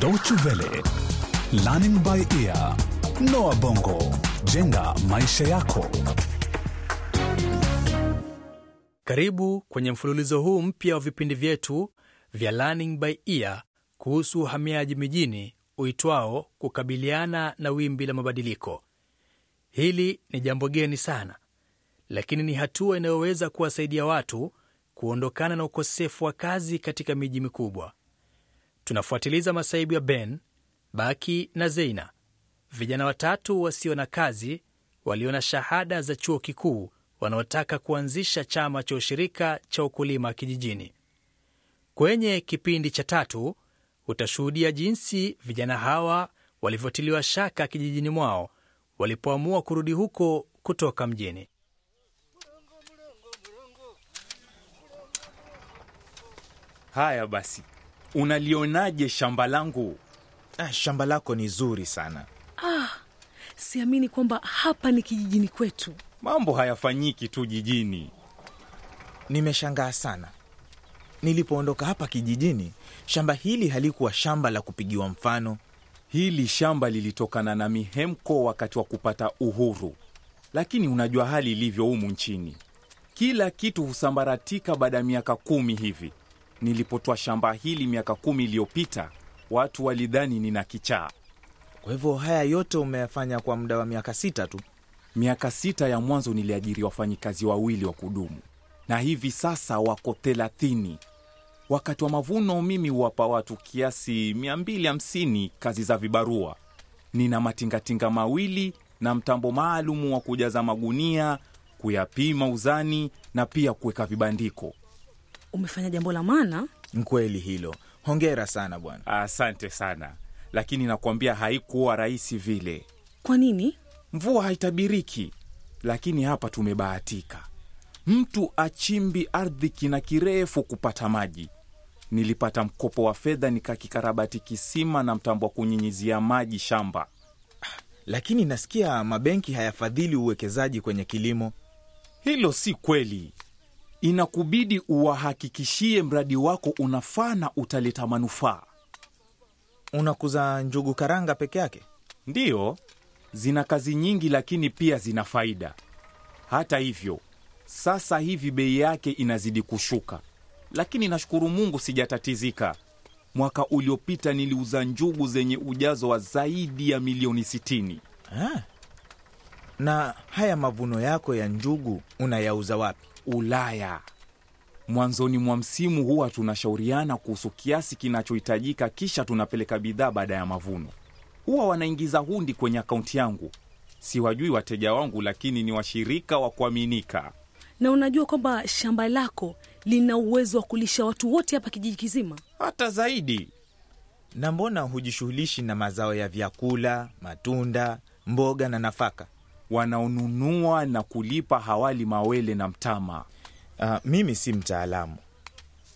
Deutsche Welle, Learning by Ear, Noah Bongo, jenga maisha yako. Karibu kwenye mfululizo huu mpya wa vipindi vyetu vya Learning by Ear kuhusu uhamiaji mijini uitwao kukabiliana na wimbi la mabadiliko. Hili ni jambo geni sana, lakini ni hatua inayoweza kuwasaidia watu kuondokana na ukosefu wa kazi katika miji mikubwa. Tunafuatiliza masaibu ya Ben, Baki na Zeina, vijana watatu wasio na kazi walio na shahada za chuo kikuu wanaotaka kuanzisha chama cha ushirika cha ukulima kijijini. Kwenye kipindi cha tatu utashuhudia jinsi vijana hawa walivyotiliwa shaka kijijini mwao walipoamua kurudi huko kutoka mjini. Haya basi, unalionaje shamba langu? Ah, shamba lako ni zuri sana. Siamini kwamba hapa ni kijijini kwetu. Mambo hayafanyiki tu jijini. Nimeshangaa sana. Nilipoondoka hapa kijijini, shamba hili halikuwa shamba la kupigiwa mfano. Hili shamba lilitokana na mihemko wakati wa kupata uhuru, lakini unajua hali ilivyo humu nchini, kila kitu husambaratika baada ya miaka kumi hivi. Nilipotoa shamba hili miaka kumi iliyopita, watu walidhani nina kichaa. Kwa hivyo haya yote umeyafanya kwa muda wa miaka sita tu? Miaka sita ya mwanzo niliajiri wafanyikazi wawili wa kudumu, na hivi sasa wako thelathini. Wakati wa mavuno mimi huwapa watu kiasi 250 kazi za vibarua. Nina matingatinga mawili na mtambo maalumu wa kujaza magunia, kuyapima uzani na pia kuweka vibandiko. Umefanya jambo la maana. Kweli hilo. Hongera sana bwana. Asante sana, lakini nakuambia haikuwa rahisi vile. Kwa nini? Mvua haitabiriki, lakini hapa tumebahatika. Mtu achimbi ardhi kina kirefu kupata maji. Nilipata mkopo wa fedha nikakikarabati kisima na mtambo wa kunyinyizia maji shamba. Lakini nasikia mabenki hayafadhili uwekezaji kwenye kilimo. Hilo si kweli. Inakubidi uwahakikishie mradi wako unafaa na utaleta manufaa. Unakuza njugu karanga peke yake? Ndiyo, zina kazi nyingi, lakini pia zina faida. Hata hivyo, sasa hivi bei yake inazidi kushuka, lakini nashukuru Mungu sijatatizika. Mwaka uliopita niliuza njugu zenye ujazo wa zaidi ya milioni sitini. Ha. Na haya mavuno yako ya njugu unayauza wapi? Ulaya. Mwanzoni mwa msimu huwa tunashauriana kuhusu kiasi kinachohitajika, kisha tunapeleka bidhaa baada ya mavuno. Huwa wanaingiza hundi kwenye akaunti yangu. Siwajui wateja wangu, lakini ni washirika wa kuaminika. Na unajua kwamba shamba lako lina uwezo wa kulisha watu wote hapa kijiji kizima. Hata zaidi, Na mbona hujishughulishi na mazao ya vyakula, matunda, mboga na nafaka? Wanaonunua na kulipa hawali mawele na mtama. Uh, mimi si mtaalamu,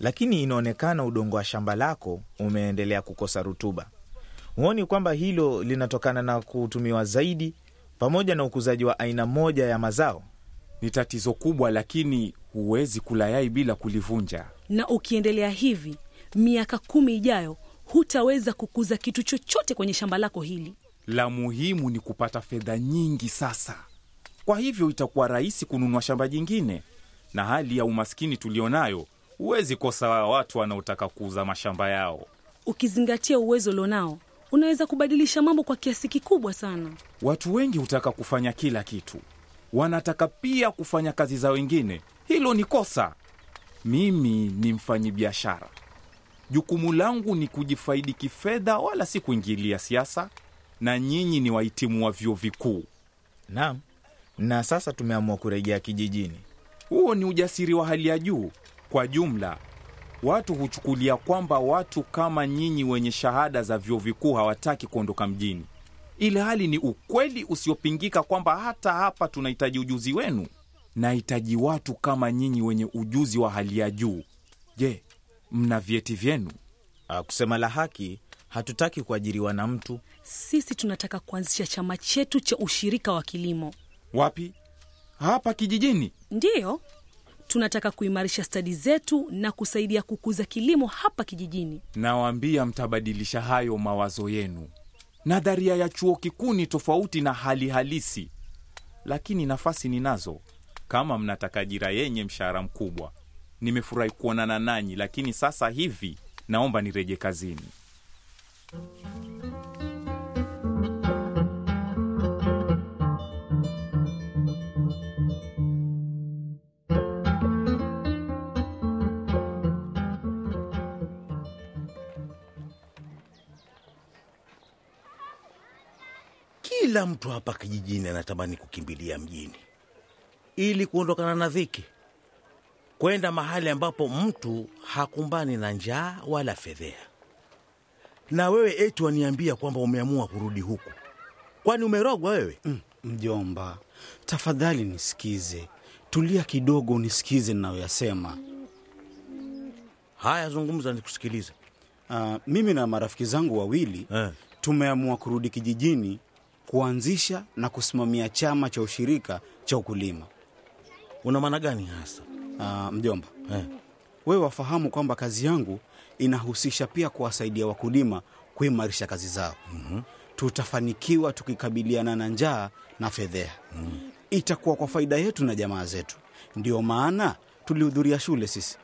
lakini inaonekana udongo wa shamba lako umeendelea kukosa rutuba. Huoni kwamba hilo linatokana na kutumiwa zaidi pamoja na ukuzaji wa aina moja ya mazao? Ni tatizo kubwa, lakini huwezi kula yai bila kulivunja. Na ukiendelea hivi, miaka kumi ijayo hutaweza kukuza kitu chochote kwenye shamba lako hili. La muhimu ni kupata fedha nyingi sasa. Kwa hivyo itakuwa rahisi kununua shamba jingine, na hali ya umaskini tulionayo, huwezi kosa watu wanaotaka kuuza mashamba yao. Ukizingatia uwezo ulionao, unaweza kubadilisha mambo kwa kiasi kikubwa sana. Watu wengi hutaka kufanya kila kitu, wanataka pia kufanya kazi za wengine. Hilo ni kosa. Mimi ni mfanyibiashara, jukumu langu ni kujifaidi kifedha, wala si kuingilia siasa, na nyinyi ni wahitimu wa vyuo vikuu. Naam, na sasa tumeamua kurejea kijijini. Huo ni ujasiri wa hali ya juu. Kwa jumla, watu huchukulia kwamba watu kama nyinyi wenye shahada za vyuo vikuu hawataki kuondoka mjini, ili hali ni ukweli usiopingika kwamba hata hapa tunahitaji ujuzi wenu. Nahitaji watu kama nyinyi wenye ujuzi wa hali ya juu. Je, mna vyeti vyenu? Ah, kusema la haki, hatutaki kuajiriwa na mtu. Sisi tunataka kuanzisha chama chetu cha ushirika wa kilimo. Wapi? Hapa kijijini? Ndiyo, tunataka kuimarisha stadi zetu na kusaidia kukuza kilimo hapa kijijini. Nawaambia mtabadilisha hayo mawazo yenu. Nadharia ya chuo kikuu ni tofauti na hali halisi, lakini nafasi ninazo kama mnataka ajira yenye mshahara mkubwa. Nimefurahi kuonana nanyi, lakini sasa hivi naomba nireje kazini. Kila mtu hapa kijijini anatamani kukimbilia mjini ili kuondokana na dhiki, kwenda mahali ambapo mtu hakumbani na njaa wala fedheha. Na wewe eti waniambia kwamba umeamua kurudi huku, kwani umerogwa wewe? Mm, Mjomba, tafadhali nisikize, tulia kidogo, unisikize ninayoyasema. Haya, zungumza nikusikiliza. Uh, mimi na marafiki zangu wawili Eh. tumeamua kurudi kijijini kuanzisha na kusimamia chama cha ushirika cha ukulima. Una maana gani hasa? Uh, mjomba, Eh. wewe wafahamu kwamba kazi yangu inahusisha pia kuwasaidia wakulima kuimarisha kazi zao. mm-hmm. Tutafanikiwa tukikabiliana na njaa na fedheha. mm. Itakuwa kwa faida yetu na jamaa zetu. Ndio maana tulihudhuria shule sisi.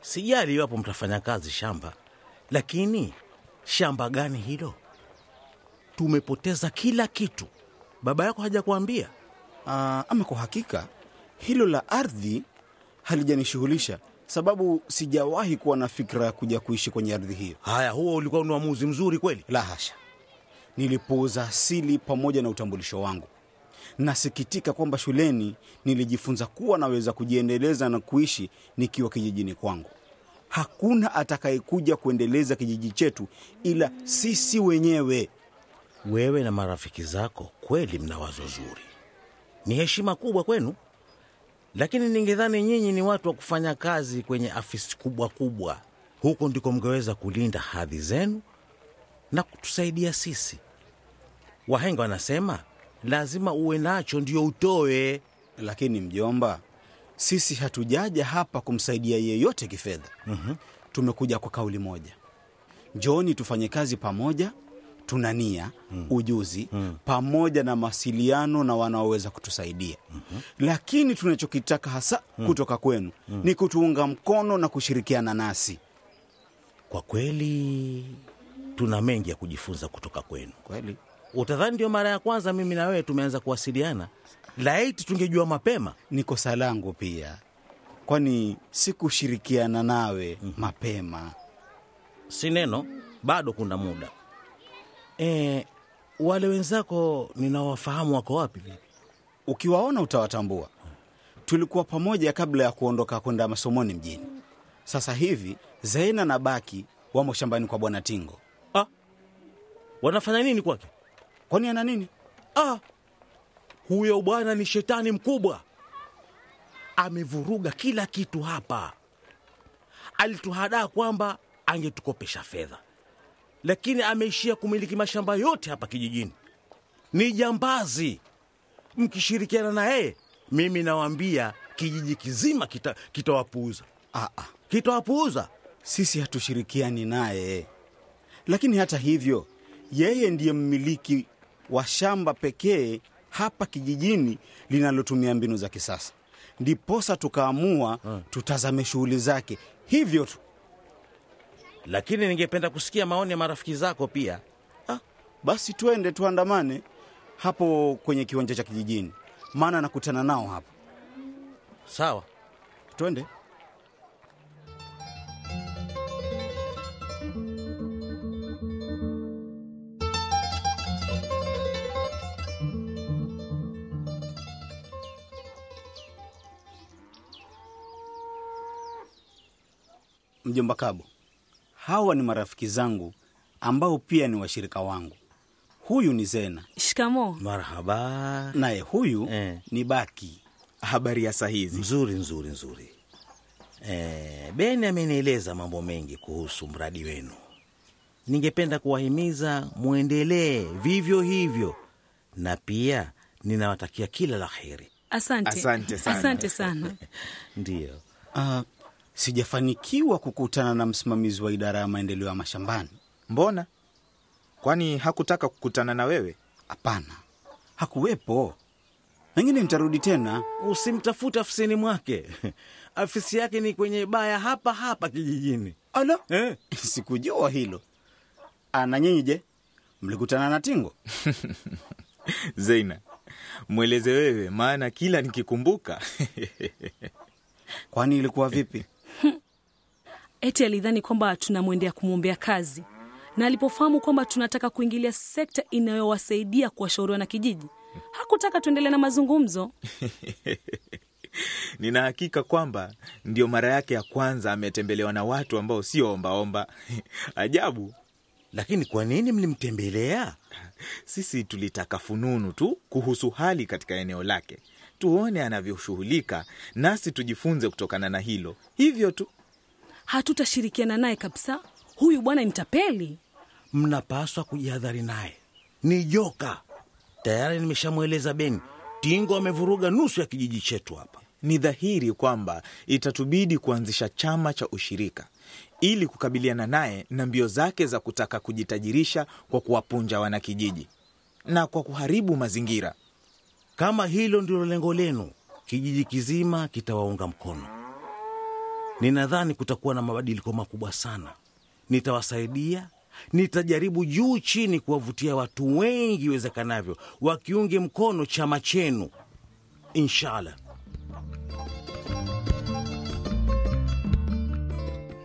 Sijali iwapo mtafanya kazi shamba, lakini shamba gani hilo? Tumepoteza kila kitu. Baba yako hajakuambia? Uh, ama kwa hakika hilo la ardhi halijanishughulisha, sababu sijawahi kuwa na fikra ya kuja kuishi kwenye ardhi hiyo. Haya, huo ulikuwa ni uamuzi mzuri kweli. La hasha, nilipuuza asili pamoja na utambulisho wangu. Nasikitika kwamba shuleni nilijifunza kuwa naweza kujiendeleza na kuishi nikiwa kijijini kwangu. Hakuna atakayekuja kuendeleza kijiji chetu ila sisi wenyewe. Wewe na marafiki zako kweli mna wazo zuri, ni heshima kubwa kwenu, lakini ningedhani nyinyi ni watu wa kufanya kazi kwenye afisi kubwa kubwa. Huko ndiko mngeweza kulinda hadhi zenu na kutusaidia sisi. Wahenga wanasema lazima uwe nacho ndio utoe. Lakini mjomba, sisi hatujaja hapa kumsaidia yeyote kifedha. mm-hmm. Tumekuja kwa kauli moja, njooni tufanye kazi pamoja. Tuna nia mm. ujuzi mm. pamoja na mawasiliano na wanaoweza kutusaidia mm-hmm. Lakini tunachokitaka hasa mm. kutoka kwenu mm. ni kutuunga mkono na kushirikiana nasi. Kwa kweli tuna mengi ya kujifunza kutoka kwenu. Kweli Utadhani ndio mara ya kwanza mimi na wewe tumeanza kuwasiliana. Laiti tungejua mapema. ni kosa langu pia, kwani sikushirikiana nawe mm. mapema. Si neno, bado kuna muda. E, wale wenzako ninawafahamu wako wapi? Ukiwaona utawatambua. Tulikuwa pamoja kabla ya kuondoka kwenda masomoni mjini. Sasa hivi Zaina na Baki wamo shambani kwa Bwana Tingo. Ah, wanafanya nini kwake? Kwani ana nini? Ah, huyo bwana ni shetani mkubwa, amevuruga kila kitu hapa. Alituhadaa kwamba angetukopesha fedha, lakini ameishia kumiliki mashamba yote hapa kijijini. Ni jambazi. Mkishirikiana na yeye, mimi nawaambia kijiji kizima kita- kitawapuuza, Ah, ah. kitawapuuza. Sisi hatushirikiani naye, lakini hata hivyo yeye ndiye mmiliki wa shamba pekee hapa kijijini linalotumia mbinu za kisasa. Ndiposa tukaamua tutazame shughuli zake hivyo tu. Lakini ningependa kusikia maoni ya marafiki zako pia. Ah, basi twende tuandamane hapo kwenye kiwanja cha kijijini, maana nakutana nao hapo. Sawa. Twende. Mjomba Kabo, hawa ni marafiki zangu ambao pia ni washirika wangu. Huyu ni Zena, Shikamo. Marhaba. naye huyu Eh. ni Baki. Habari ya saa hizi? Nzuri, nzuri, nzuri. E, Beni amenieleza mambo mengi kuhusu mradi wenu. Ningependa kuwahimiza mwendelee vivyo hivyo, na pia ninawatakia kila la heri. Asante, Asante sana. asante sana. Ndiyo. Ah, sijafanikiwa kukutana na msimamizi wa idara ya maendeleo ya mashambani. Mbona? Kwani hakutaka kukutana na wewe? Hapana, hakuwepo. Pengine nitarudi tena. Usimtafute afisini mwake. Afisi yake ni kwenye baya hapa hapa kijijini. Ala, Eh. sikujua hilo. Na nyinyi je, mlikutana na Tingo? Zeina, mweleze wewe, maana kila nikikumbuka Kwani ilikuwa vipi? Eti alidhani kwamba tunamwendea kumwombea kazi, na alipofahamu kwamba tunataka kuingilia sekta inayowasaidia kuwashauri na kijiji, hakutaka tuendelee na mazungumzo. nina hakika kwamba ndio mara yake ya kwanza ametembelewa na watu ambao sio ombaomba. Ajabu, Lakini kwa nini mlimtembelea? sisi tulitaka fununu tu kuhusu hali katika eneo lake, tuone anavyoshughulika, nasi tujifunze kutokana na hilo. Hivyo tu. Hatutashirikiana naye kabisa. Huyu bwana ni tapeli. Mnapaswa kujihadhari naye, ni joka. Tayari nimeshamweleza Beni, Tingo amevuruga nusu ya kijiji chetu hapa. Ni dhahiri kwamba itatubidi kuanzisha chama cha ushirika ili kukabiliana naye na mbio zake za kutaka kujitajirisha kwa kuwapunja wanakijiji na kwa kuharibu mazingira. Kama hilo ndilo lengo lenu, kijiji kizima kitawaunga mkono. Ninadhani kutakuwa na mabadiliko makubwa sana. Nitawasaidia, nitajaribu juu chini kuwavutia watu wengi iwezekanavyo wakiunge mkono chama chenu, inshallah.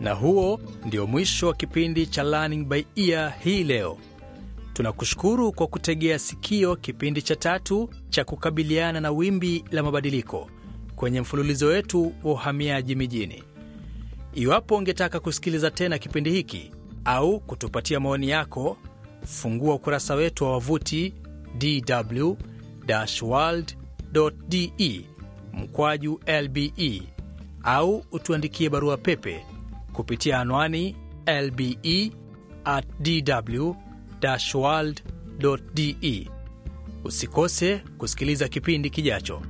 Na huo ndio mwisho wa kipindi cha Learning by Ear hii leo. Tunakushukuru kwa kutegea sikio kipindi cha tatu cha kukabiliana na wimbi la mabadiliko kwenye mfululizo wetu wa uhamiaji mijini. Iwapo ungetaka kusikiliza tena kipindi hiki au kutupatia maoni yako, fungua ukurasa wetu wa wavuti dw-world.de mkwaju lbe au utuandikie barua pepe kupitia anwani lbe at dw-world.de. Usikose kusikiliza kipindi kijacho.